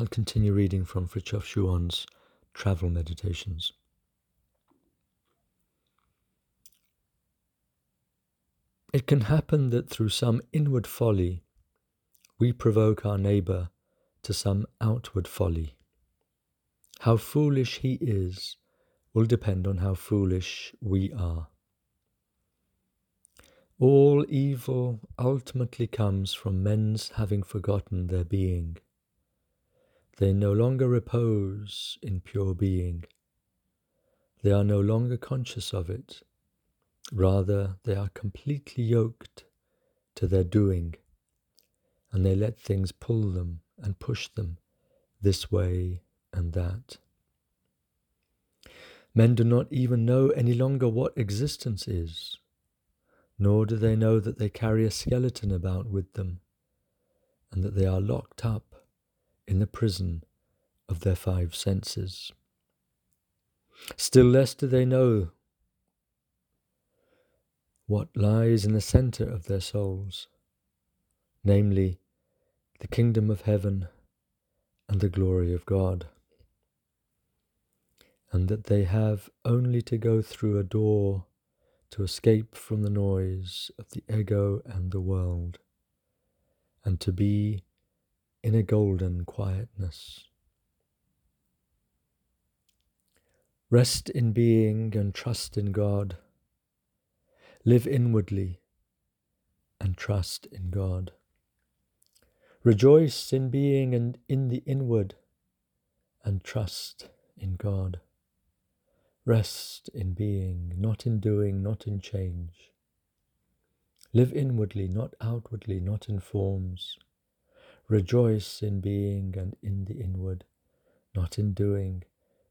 I'll continue reading from Frithjof Schuon's Travel Meditations. It can happen that through some inward folly we provoke our neighbour to some outward folly. How foolish he is will depend on how foolish we are. All evil ultimately comes from men's having forgotten their being. They no longer repose in pure being. They are no longer conscious of it. Rather, they are completely yoked to their doing, and they let things pull them and push them this way and that. Men do not even know any longer what existence is nor do they know that they carry a skeleton about with them, and that they are locked up in the prison of their five senses. Still less do they know what lies in the centre of their souls, namely, the kingdom of heaven and the glory of God, and that they have only to go through a door to escape from the noise of the ego and the world, and to be in a golden quietness. Rest in being and trust in God. Live inwardly and trust in God. Rejoice in being and in the inward and trust in God. Rest in being, not in doing, not in change. Live inwardly, not outwardly, not in forms. Rejoice in being and in the inward, not in doing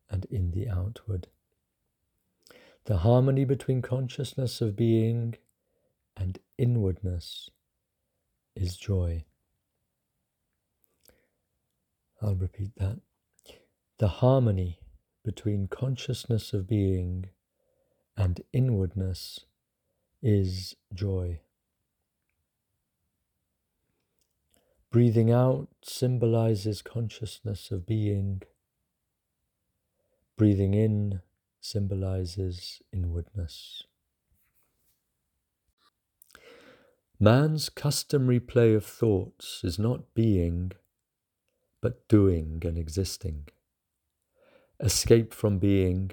and in the outward. The harmony between consciousness of being and inwardness is joy. I'll repeat that. The harmony between consciousness of being and inwardness is joy. Breathing out symbolizes consciousness of being. Breathing in symbolizes inwardness. Man's customary play of thoughts is not being, but doing and existing escape from being,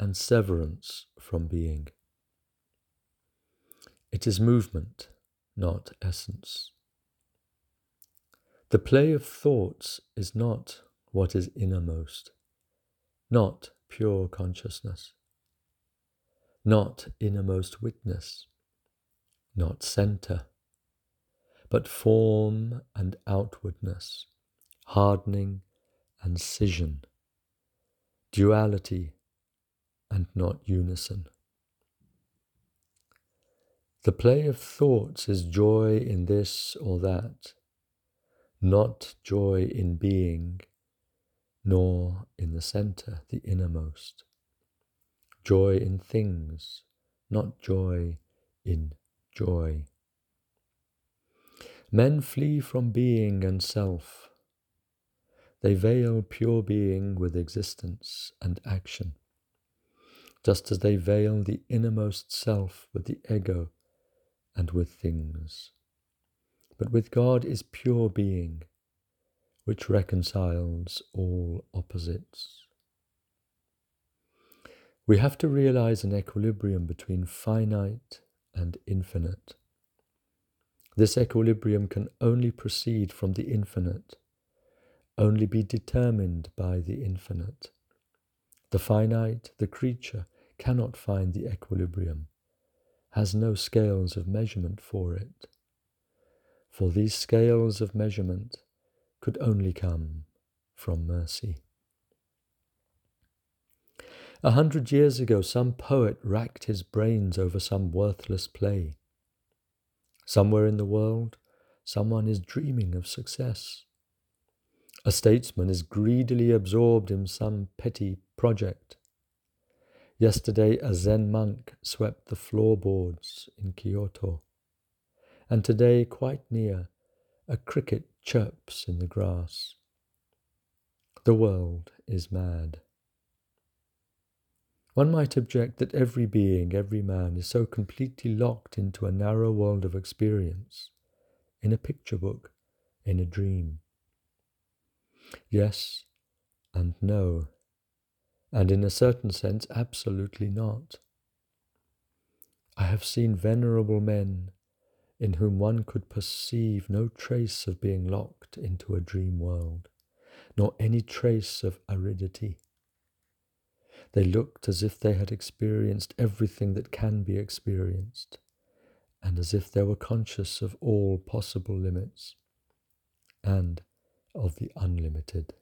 and severance from being. It is movement, not essence. The play of thoughts is not what is innermost, not pure consciousness, not innermost witness, not centre, but form and outwardness, hardening and scission duality and not unison. The play of thoughts is joy in this or that, not joy in being, nor in the centre, the innermost. Joy in things, not joy in joy. Men flee from being and self they veil pure being with existence and action, just as they veil the innermost self with the ego and with things. But with God is pure being, which reconciles all opposites. We have to realize an equilibrium between finite and infinite. This equilibrium can only proceed from the infinite only be determined by the infinite. The finite, the creature, cannot find the equilibrium, has no scales of measurement for it. For these scales of measurement could only come from mercy. A hundred years ago, some poet racked his brains over some worthless play. Somewhere in the world, someone is dreaming of success. A statesman is greedily absorbed in some petty project. Yesterday, a Zen monk swept the floorboards in Kyoto. And today, quite near, a cricket chirps in the grass. The world is mad. One might object that every being, every man, is so completely locked into a narrow world of experience, in a picture book, in a dream. Yes and no, and in a certain sense, absolutely not. I have seen venerable men in whom one could perceive no trace of being locked into a dream world, nor any trace of aridity. They looked as if they had experienced everything that can be experienced, and as if they were conscious of all possible limits and of the unlimited.